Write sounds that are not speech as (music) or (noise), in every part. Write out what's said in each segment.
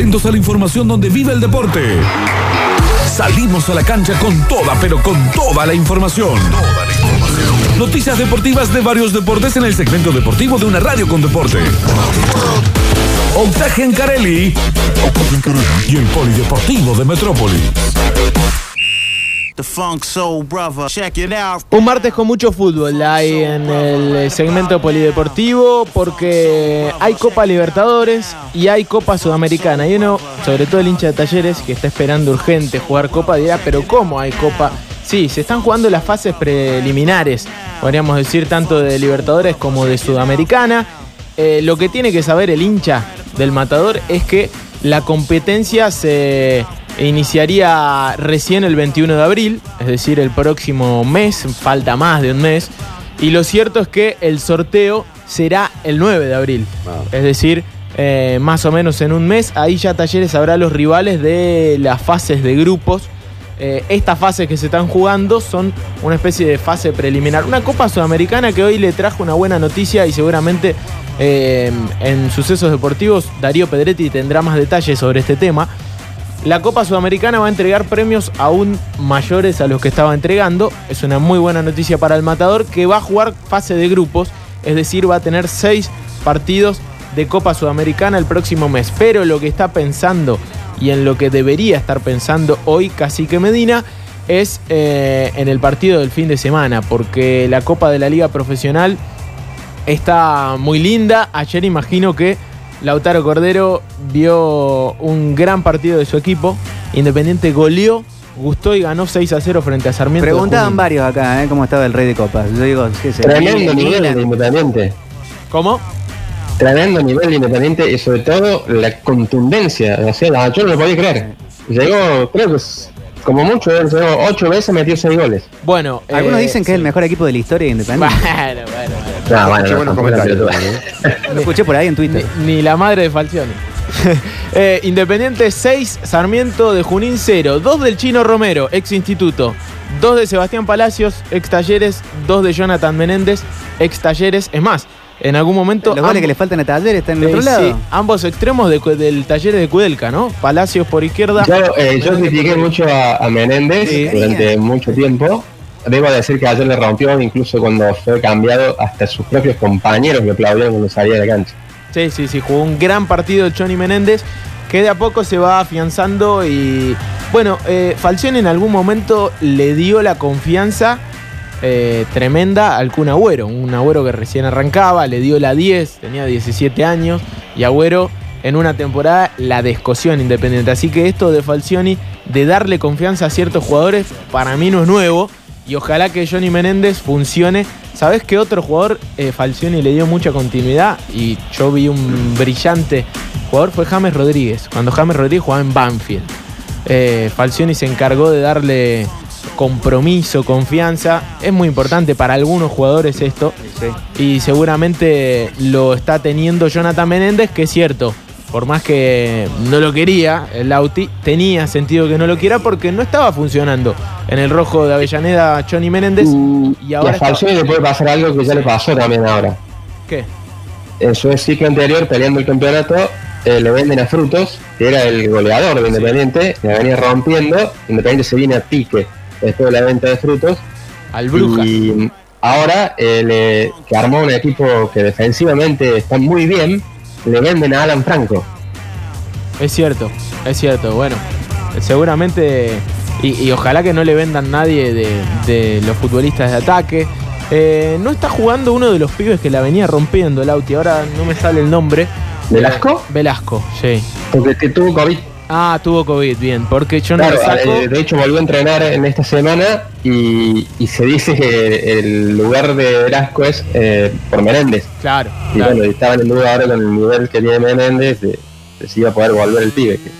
Atentos a la información donde vive el deporte. Salimos a la cancha con toda, pero con toda la información. Noticias deportivas de varios deportes en el segmento deportivo de una radio con deporte. Octaje en Carelli y el Polideportivo de Metrópolis. Un martes con mucho fútbol hay en el segmento polideportivo porque hay Copa Libertadores y hay Copa Sudamericana. Y uno, sobre todo el hincha de talleres, que está esperando urgente jugar Copa, dirá, pero ¿cómo hay Copa? Sí, se están jugando las fases preliminares, podríamos decir, tanto de Libertadores como de Sudamericana. Eh, lo que tiene que saber el hincha del matador es que la competencia se iniciaría recién el 21 de abril, es decir, el próximo mes, falta más de un mes. Y lo cierto es que el sorteo será el 9 de abril, es decir, eh, más o menos en un mes. Ahí ya Talleres habrá los rivales de las fases de grupos. Eh, estas fases que se están jugando son una especie de fase preliminar. Una Copa Sudamericana que hoy le trajo una buena noticia y seguramente eh, en sucesos deportivos Darío Pedretti tendrá más detalles sobre este tema. La Copa Sudamericana va a entregar premios aún mayores a los que estaba entregando. Es una muy buena noticia para el Matador que va a jugar fase de grupos, es decir, va a tener seis partidos de Copa Sudamericana el próximo mes. Pero lo que está pensando y en lo que debería estar pensando hoy Cacique Medina es eh, en el partido del fin de semana, porque la Copa de la Liga Profesional está muy linda. Ayer imagino que Lautaro Cordero vio un gran partido de su equipo. Independiente goleó, gustó y ganó 6 a 0 frente a Sarmiento. Preguntaban varios acá, ¿eh? ¿Cómo estaba el rey de copas? Yo digo, ¿qué sé? Tremendo nivel de Independiente. ¿Cómo? Tremendo nivel de Independiente y sobre todo la contundencia. O sea, yo no lo podía creer. Llegó, creo que es- como mucho, él llegó ocho veces, metió seis goles. Bueno, Algunos eh, dicen que es el mejor equipo de la historia de Independiente. (laughs) Bueno, bueno, bueno. No, bueno, no, buenos comentarios. pelotuda. (laughs) Lo escuché por ahí en Twitter. Ni, ni la madre de Falcioni. (laughs) Eh, Independiente 6, Sarmiento de Junín 0, 2 del Chino Romero, ex instituto, 2 de Sebastián Palacios, ex talleres, 2 de Jonathan Menéndez, ex talleres. Es más, en algún momento. Los goles amb- que le faltan a Taller están en eh, el otro lado. sí, ambos extremos de del taller de Cudelca, ¿no? Palacios por izquierda. Yo, eh, yo critiqué mucho a, a Menéndez Sí. durante mucho tiempo. Debo decir que ayer le rompió, incluso cuando fue cambiado, hasta sus propios compañeros le aplaudieron cuando salía de cancha. Sí, sí, sí, jugó un gran partido Johnny Menéndez, que de a poco se va afianzando y bueno, eh, en algún momento le dio la confianza eh, tremenda al Kun Agüero, un Agüero que recién arrancaba, le dio la 10, tenía 17 años y Agüero en una temporada la descoció en Independiente. Así que esto de Falcioni, de darle confianza a ciertos jugadores, para mí no es nuevo y ojalá que Johnny Menéndez funcione. ¿Sabes qué otro jugador eh, Falcioni le dio mucha continuidad? Y yo vi un brillante jugador, fue James Rodríguez. Cuando James Rodríguez jugaba en Banfield. Eh, Falcioni se encargó de darle compromiso, confianza. Es muy importante para algunos jugadores esto. Y seguramente lo está teniendo Jonathan Menéndez, que es cierto. Por más que no lo quería, el Lauti tenía sentido que no lo quiera porque no estaba funcionando en el rojo de Avellaneda Johnny Menéndez. Y, Y ahora a Falcioni le puede pasar algo que ya le pasó también ahora. ¿Qué? En su ciclo anterior, peleando el campeonato, eh, le venden a Frutos, que era el goleador de Independiente, le venía rompiendo. Independiente se viene a pique después de la venta de Frutos. Al Bruja. Y ahora, eh, le- que armó un equipo que defensivamente está muy bien, le venden a Alan Franco. Es cierto, es cierto. Bueno, seguramente. Y, y ojalá que no le vendan nadie de, de los futbolistas de ataque. Eh, no está jugando uno de los pibes que la venía rompiendo el Auti. Ahora no me sale el nombre. ¿Velasco? Velasco, sí. Porque que tuvo COVID. Ah, tuvo COVID, bien. Porque yo no Claro, lo saco. eh, de hecho volvió a entrenar en esta semana y, y se dice que el lugar de Velasco es eh, por Menéndez. Claro, Y claro. bueno, y estaban en duda ahora con el nivel que tiene Menéndez de, de si iba a poder volver el pibe, que,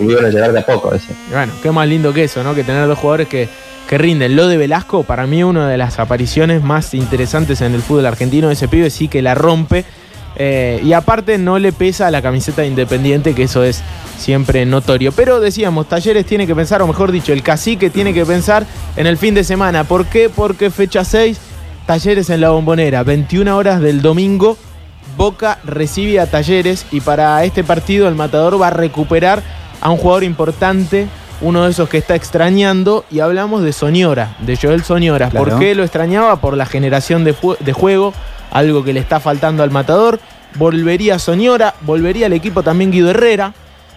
iban a llegar de a poco, decía. Bueno, qué más lindo que eso, ¿no? Que tener dos jugadores que, que rinden. Lo de Velasco, para mí, una de las apariciones más interesantes en el fútbol argentino. Ese pibe sí que la rompe. Eh, y aparte no le pesa la camiseta de Independiente, que eso es siempre notorio. Pero decíamos, Talleres tiene que pensar, o mejor dicho, el cacique tiene que pensar en el fin de semana. ¿Por qué? Porque fecha 6, Talleres en la bombonera, 21 horas del domingo Boca recibe a Talleres y para este partido el Matador va a recuperar a un jugador importante, uno de esos que está extrañando, y hablamos de Soñora, de Joel Soñora. Claro. ¿Por qué lo extrañaba? Por la generación de juego, algo que le está faltando al Matador. Volvería Soñora, volvería al equipo también Guido Herrera.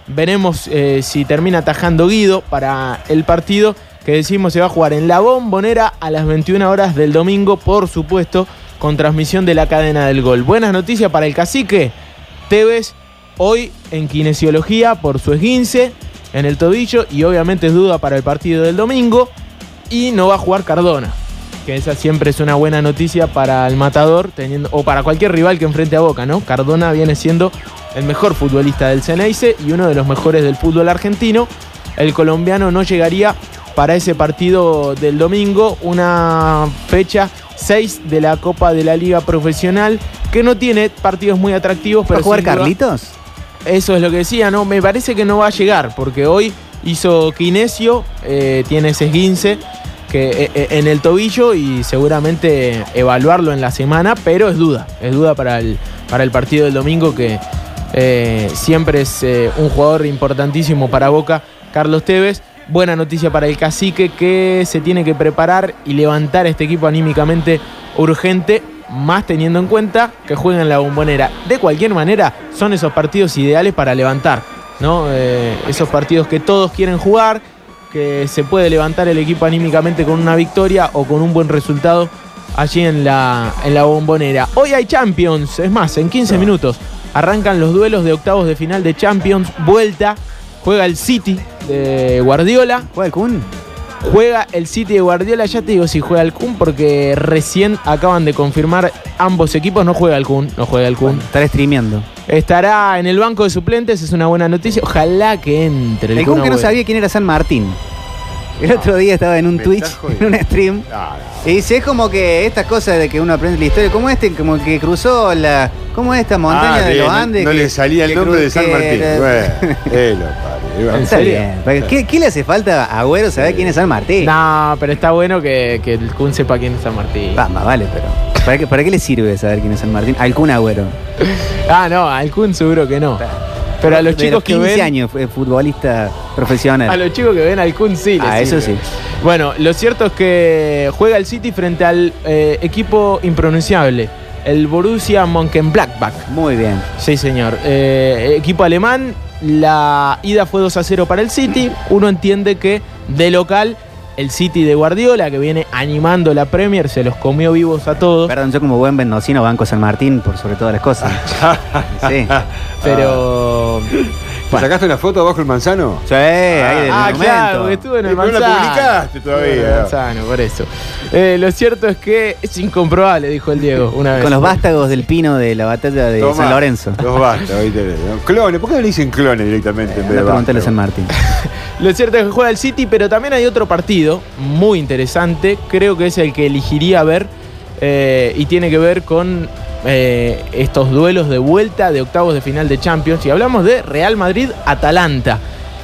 Veremos eh, si termina atajando Guido para el partido que decimos se va a jugar en la bombonera a las 21 horas del domingo, por supuesto, con transmisión de la cadena del gol. Buenas noticias para el cacique. Tevez hoy en kinesiología por su esguince en el tobillo y obviamente es duda para el partido del domingo. Y no va a jugar Cardona, que esa siempre es una buena noticia para el matador teniendo, o para cualquier rival que enfrente a Boca, ¿no? Cardona viene siendo el mejor futbolista del Ceneice y uno de los mejores del fútbol argentino. El colombiano no llegaría para ese partido del domingo, una fecha 6 de la Copa de la Liga Profesional, que no tiene partidos muy atractivos, ¿Va pero a jugar duda- Carlitos? Eso es lo que decía, ¿no? Me parece que no va a llegar, porque hoy hizo Kinesio, eh, tiene ese esguince que, eh, eh, en el tobillo y seguramente evaluarlo en la semana, pero es duda, es duda para el, para el partido del domingo que siempre es un jugador importantísimo para Boca, Carlos Tevez. Buena noticia para el cacique que se tiene que preparar y levantar este equipo anímicamente urgente, más teniendo en cuenta que juega en la bombonera. De cualquier manera, son esos partidos ideales para levantar, ¿no? Eh, esos partidos que todos quieren jugar, que se puede levantar el equipo anímicamente con una victoria o con un buen resultado allí en la, en la bombonera. Hoy hay Champions, es más, en 15 minutos arrancan los duelos de octavos de final de Champions, vuelta, juega el City de Guardiola, ¿Juega el Kun? Juega el City de Guardiola, ya te digo si juega el Kun porque recién acaban de confirmar ambos equipos, no juega el Kun, no juega el Kun. Estará streameando. Estará en el banco de suplentes, es una buena noticia, ojalá que entre el, El Kun que no sabía quién era San Martín. El otro día estaba en un Twitch, en un stream. Y dice, es como que estas cosas de que uno aprende la historia, como este, como que cruzó la. ¿Cómo es esta montaña Ah, de los Andes? No, que- le salía el nombre de San Martín. era- Bueno, (laughs) eh. ¿En Está serio? bien. ¿Qué, qué le hace falta a Agüero saber quién es San Martín? No, pero está bueno que, que el Kun sepa quién es San Martín. Va, más vale, pero. ¿para qué, ¿Para qué le sirve saber quién es San Martín? Al Kun Agüero. (laughs) Ah, no, al Kun seguro que no. Pero a los De chicos que 15 ven. años fue futbolista profesional. A los chicos que ven al Kun sí. les Ah, eso sirve. sí. Bueno, lo cierto es que juega el City frente al eh, equipo impronunciable, el Borussia Mönchengladbach. Muy bien. Sí, señor. Eh, equipo alemán, la ida fue 2 a 0 para el City. Uno entiende que de local, el City de Guardiola, que viene animando la Premier, se los comió vivos a todos. Perdón, yo como buen mendocino banco San Martín por sobre todas las cosas. (laughs) sí. Pero. ¿Te sacaste una foto abajo el manzano? Sí, ahí del Ah, monumento. claro, porque estuve en el Eh, pero no la Manzano. publicaste todavía. En el Manzano, por eso. Eh, lo cierto es que es incomprobable, dijo el Diego una vez. Con los vástagos del pino de la batalla de Tomá, San Lorenzo. Los basta, ahí tenés. Clones, ¿por qué no le dicen clones directamente? en vez Anda de a? San Martín. (laughs) Lo cierto es que juega el City, pero también hay otro partido muy interesante. Creo que es el que elegiría ver eh, y tiene que ver con eh, estos duelos de vuelta de octavos de final de Champions. Y hablamos de Real Madrid-Atalanta.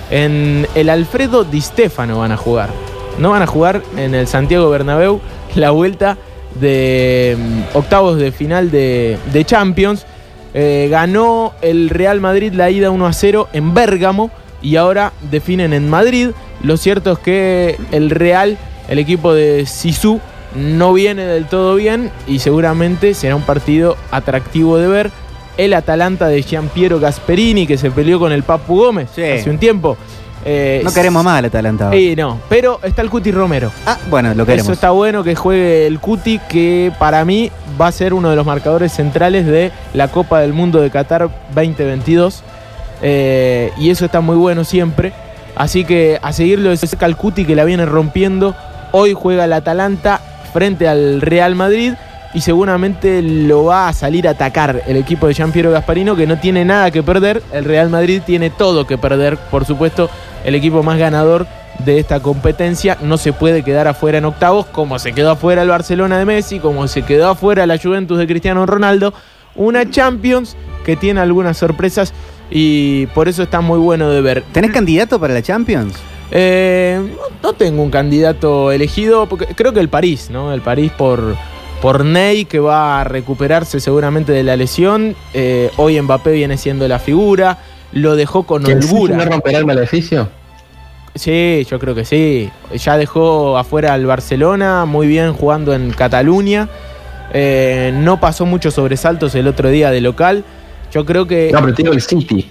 En el Alfredo Di Stefano van a jugar. No van a jugar en el Santiago Bernabéu la vuelta de mm, octavos de final de, Champions. Eh, ganó el Real Madrid la ida 1 a 0 en Bérgamo y ahora definen en Madrid. Lo cierto es que el Real, el equipo de Sisu, no viene del todo bien y seguramente será un partido atractivo de ver. El Atalanta de Giampiero Gasperini, que se peleó con el Papu Gómez Sí. hace un tiempo. Eh, No queremos más al Atalanta. Sí, no, pero está el Cuti Romero. Ah, bueno, lo Eso queremos. está bueno que juegue el Cuti, que para mí va a ser uno de los marcadores centrales de la Copa del Mundo de Qatar 2022. Eh, y eso está muy bueno siempre. Así que a seguirlo de cerca al Cuti que la viene rompiendo. Hoy juega el Atalanta frente al Real Madrid. Y seguramente lo va a salir a atacar el equipo de Gianpiero Gasparino, que no tiene nada que perder. El Real Madrid tiene todo que perder. Por supuesto, el equipo más ganador de esta competencia no se puede quedar afuera en octavos, como se quedó afuera el Barcelona de Messi, como se quedó afuera la Juventus de Cristiano Ronaldo. Una Champions que tiene algunas sorpresas y por eso está muy bueno de ver. ¿Tenés candidato para la Champions? Eh, no, tengo un candidato elegido, porque creo que el París, ¿no? El París por, por Ney, que va a recuperarse seguramente de la lesión. Eh, hoy Mbappé viene siendo la figura. Lo dejó con ¿Que el City holgura. no romperá el maleficio? Sí, yo creo que sí. Ya dejó afuera al Barcelona, muy bien jugando en Cataluña. Eh, no pasó muchos sobresaltos el otro día de local. Yo creo que. No, pero te digo el City.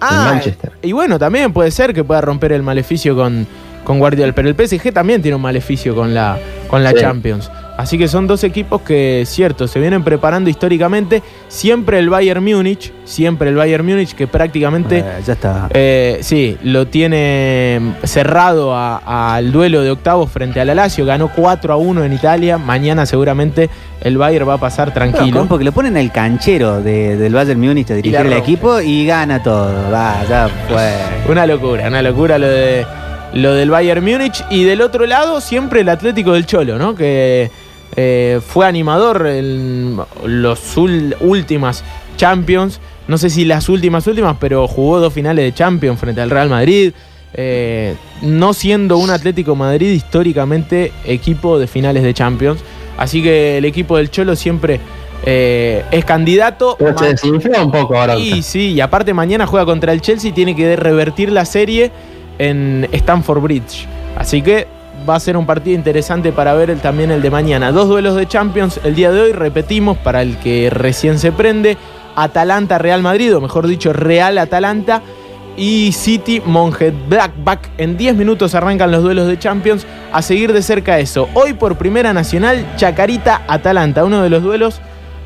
Ah, Manchester. Y bueno, también puede ser que pueda romper el maleficio con, con Guardiola. Pero el PSG también tiene un maleficio con la, con la Sí. Champions. Así que son dos equipos que, cierto, se vienen preparando históricamente. Siempre el Bayern Múnich, siempre el Bayern Múnich, que prácticamente. Eh, ya está. Eh, sí, lo tiene cerrado a- al duelo de octavos frente al Lazio. Ganó 4 a 1 en Italia. Mañana seguramente el Bayern va a pasar tranquilo. No, porque lo ponen el canchero de- del Bayern Múnich a dirigir el equipo y gana todo. Va, ya fue. (laughs) Una locura, una locura lo de lo del Bayern Múnich. Y del otro lado, siempre el Atlético del Cholo, ¿no? Que eh, fue animador en los últimas Champions. No sé si las últimas últimas, pero jugó dos finales de Champions frente al Real Madrid. Eh, no siendo un Atlético Madrid históricamente equipo de finales de Champions. Así que el equipo del Cholo siempre eh, es candidato. Pero se Ma- desinfla un poco ahora. y sí, y aparte mañana juega contra el Chelsea y tiene que revertir la serie en Stamford Bridge. Así que va a ser un partido interesante para ver el- también el de mañana. Dos duelos de Champions el día de hoy, repetimos, para el que recién se prende. Atalanta-Real Madrid, o mejor dicho, Real-Atalanta. Y City Blackback. En 10 minutos arrancan los duelos de Champions. A seguir de cerca eso. Hoy por Primera Nacional, Chacarita-Atalanta. Uno de los duelos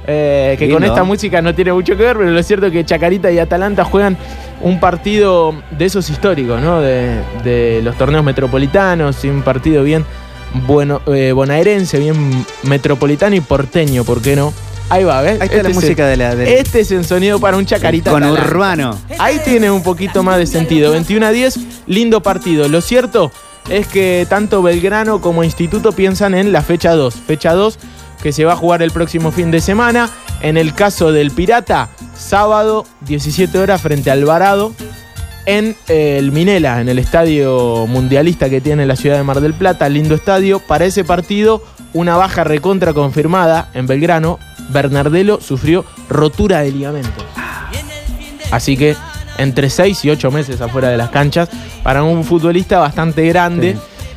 eh, que con esta música no tiene mucho que ver, pero lo cierto es que Chacarita y Atalanta juegan un partido de esos históricos, ¿no? De, de los torneos metropolitanos, y un partido bien bueno, eh, bonaerense, bien metropolitano y porteño, ¿por qué no? Ahí va, ¿ves? Ahí está la Este es música el- de la. del- Este es el sonido para un Chacarita. con urbano. Ahí tiene un poquito más de sentido. 21 a 10, lindo partido. Lo cierto es que tanto Belgrano como Instituto piensan en la fecha 2. Fecha 2 que se va a jugar el próximo fin de semana. En el caso del Pirata, sábado 17 horas frente al Varado en eh, el Minela, en el estadio mundialista que tiene la ciudad de Mar del Plata. Lindo estadio. Para ese partido, una baja recontra confirmada en Belgrano. Bernardelo sufrió rotura de ligamento. Así que entre 6 y 8 meses afuera de las canchas para un futbolista bastante grande.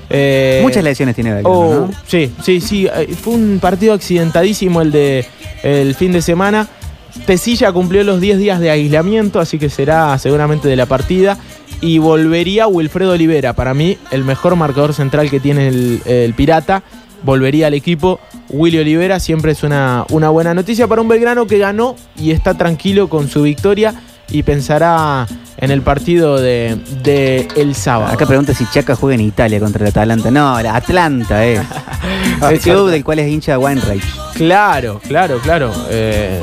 Eh, Muchas lesiones tiene Belgrano, oh, ¿no? Sí, sí, sí. eh, Fue un partido accidentadísimo el de el fin de semana. Tesilla cumplió los 10 días de aislamiento, así que será seguramente de la partida. Y volvería Wilfredo Olivera, para mí el mejor marcador central que tiene el, el Pirata. Volvería al equipo. Willy Olivera siempre es una, una buena noticia para un Belgrano que ganó y está tranquilo con su victoria y pensará en el partido de, de el sábado. Acá pregunta si Chaca juega en Italia contra el Atalanta. No, la Atlanta, eh. (laughs) el club del cual es hincha Weinreich. Claro, claro, claro. Eh,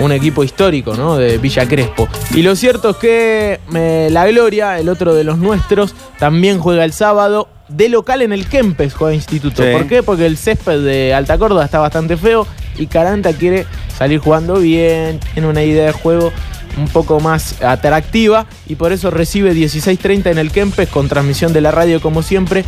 un equipo histórico, ¿no? De Villa Crespo. Y lo cierto es que eh, La Gloria, el otro de los nuestros, también juega el sábado. De local en el Kempes juega Instituto. Sí. ¿Por qué? Porque el césped de Alta Córdoba está bastante feo y Caranta quiere salir jugando bien, tiene una idea de juego un poco más atractiva y por eso recibe 16.30 en el Kempes con transmisión de la radio como siempre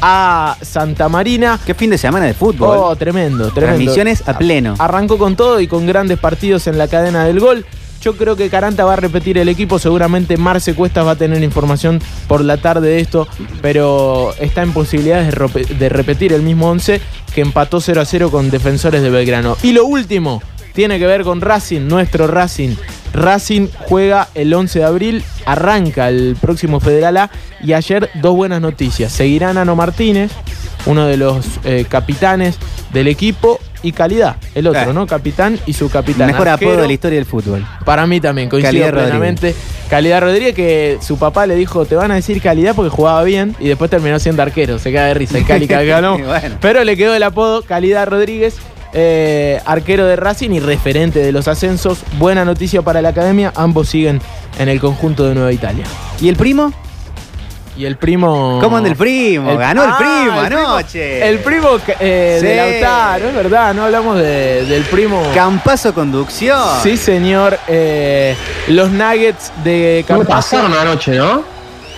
a Santa Marina. Qué fin de semana de fútbol. Oh, tremendo, tremendo. Transmisiones a pleno. Arrancó con todo y con grandes partidos en la cadena del gol. Yo creo que Caranta va a repetir el equipo. Seguramente Marce Cuestas va a tener información por la tarde de esto, pero está en posibilidades de, repetir el mismo 11 que empató 0 a 0 con Defensores de Belgrano. Y lo último tiene que ver con Racing, nuestro Racing. Racing juega el 11 de abril, arranca el próximo Federal A y ayer dos buenas noticias. Seguirá Nano Martínez, uno de los eh, capitanes del equipo, y Calidad, el otro, Eh. ¿no? Capitán y su capitán. Mejor Arquero. apodo de la historia del fútbol. Para mí también, coincido Calidad plenamente. Calidad Rodríguez, que su papá le dijo, te van a decir calidad porque jugaba bien, y después terminó siendo arquero. Se cae de risa el Cali (laughs) que ganó. Bueno. Pero le quedó el apodo Calidad Rodríguez, eh, arquero de Racing y referente de los ascensos. Buena noticia para la academia, ambos siguen en el conjunto de Nueva Italia. ¿Y el primo? Y el primo. ¿Cómo anda el primo? Ganó el Ah, primo el primo- anoche. El primo eh, Sí. de Lautaro, es verdad, no hablamos de- del primo. Campazo conducción. Sí, señor. eh, los Nuggets de No Campazo. pasaron anoche, ¿no?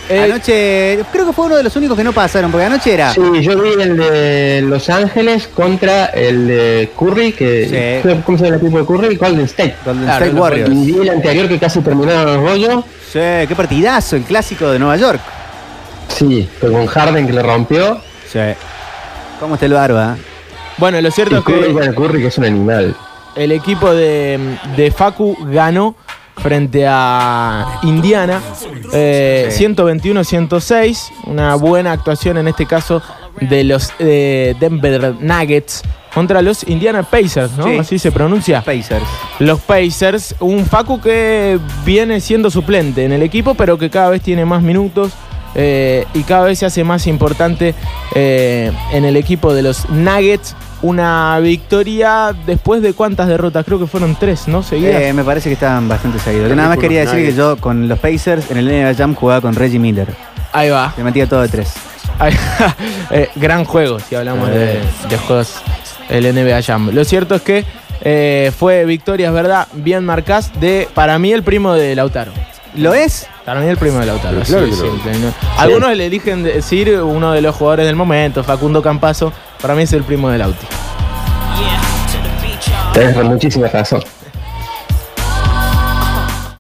Eh, Anoche, creo que fue uno de los únicos que no pasaron, porque anoche era. Sí, yo vi el de Los Ángeles contra el de Curry, que Sí. ¿cómo se llama el equipo de Curry? Golden State. Golden Claro, State Warriors. Y vi el anterior que casi terminaron los rollos. Sí, qué partidazo, el clásico de Nueva York. Sí, pero con Harden que le rompió. Sí. ¿Cómo está el barba? bueno, lo cierto Y es Curry, que bueno, Curry que es un animal. el equipo de, de Facu ganó frente a Indiana eh, Sí. 121-106. Una buena actuación en este caso de los eh, Denver Nuggets contra los Indiana Pacers, ¿no? Sí. Así se pronuncia. Pacers. Los Pacers, un Facu que viene siendo suplente en el equipo, pero que cada vez tiene más minutos eh, y cada vez se hace más importante eh, en el equipo de los Nuggets. Una victoria después de cuántas derrotas, creo que fueron tres, ¿no? Seguidas. Eh, me parece que estaban bastante seguidos. Yo nada más quería decir que yo con los Pacers en el NBA Jam jugaba con Reggie Miller. Ahí va. Le metía todo de tres. Ahí- (laughs) eh, gran juego, si hablamos de, de juegos el NBA Jam. Lo cierto es que eh, fue victoria, es verdad, bien marcas de, para mí, el primo de Lautaro. ¿Lo es? Para mí el primo de Lautaro. Claro lo- simple, ¿no? Algunos le eligen decir uno de los jugadores del momento, Facundo Campazo. Para mí es el primo de Lauti. Tenés muchísima razón.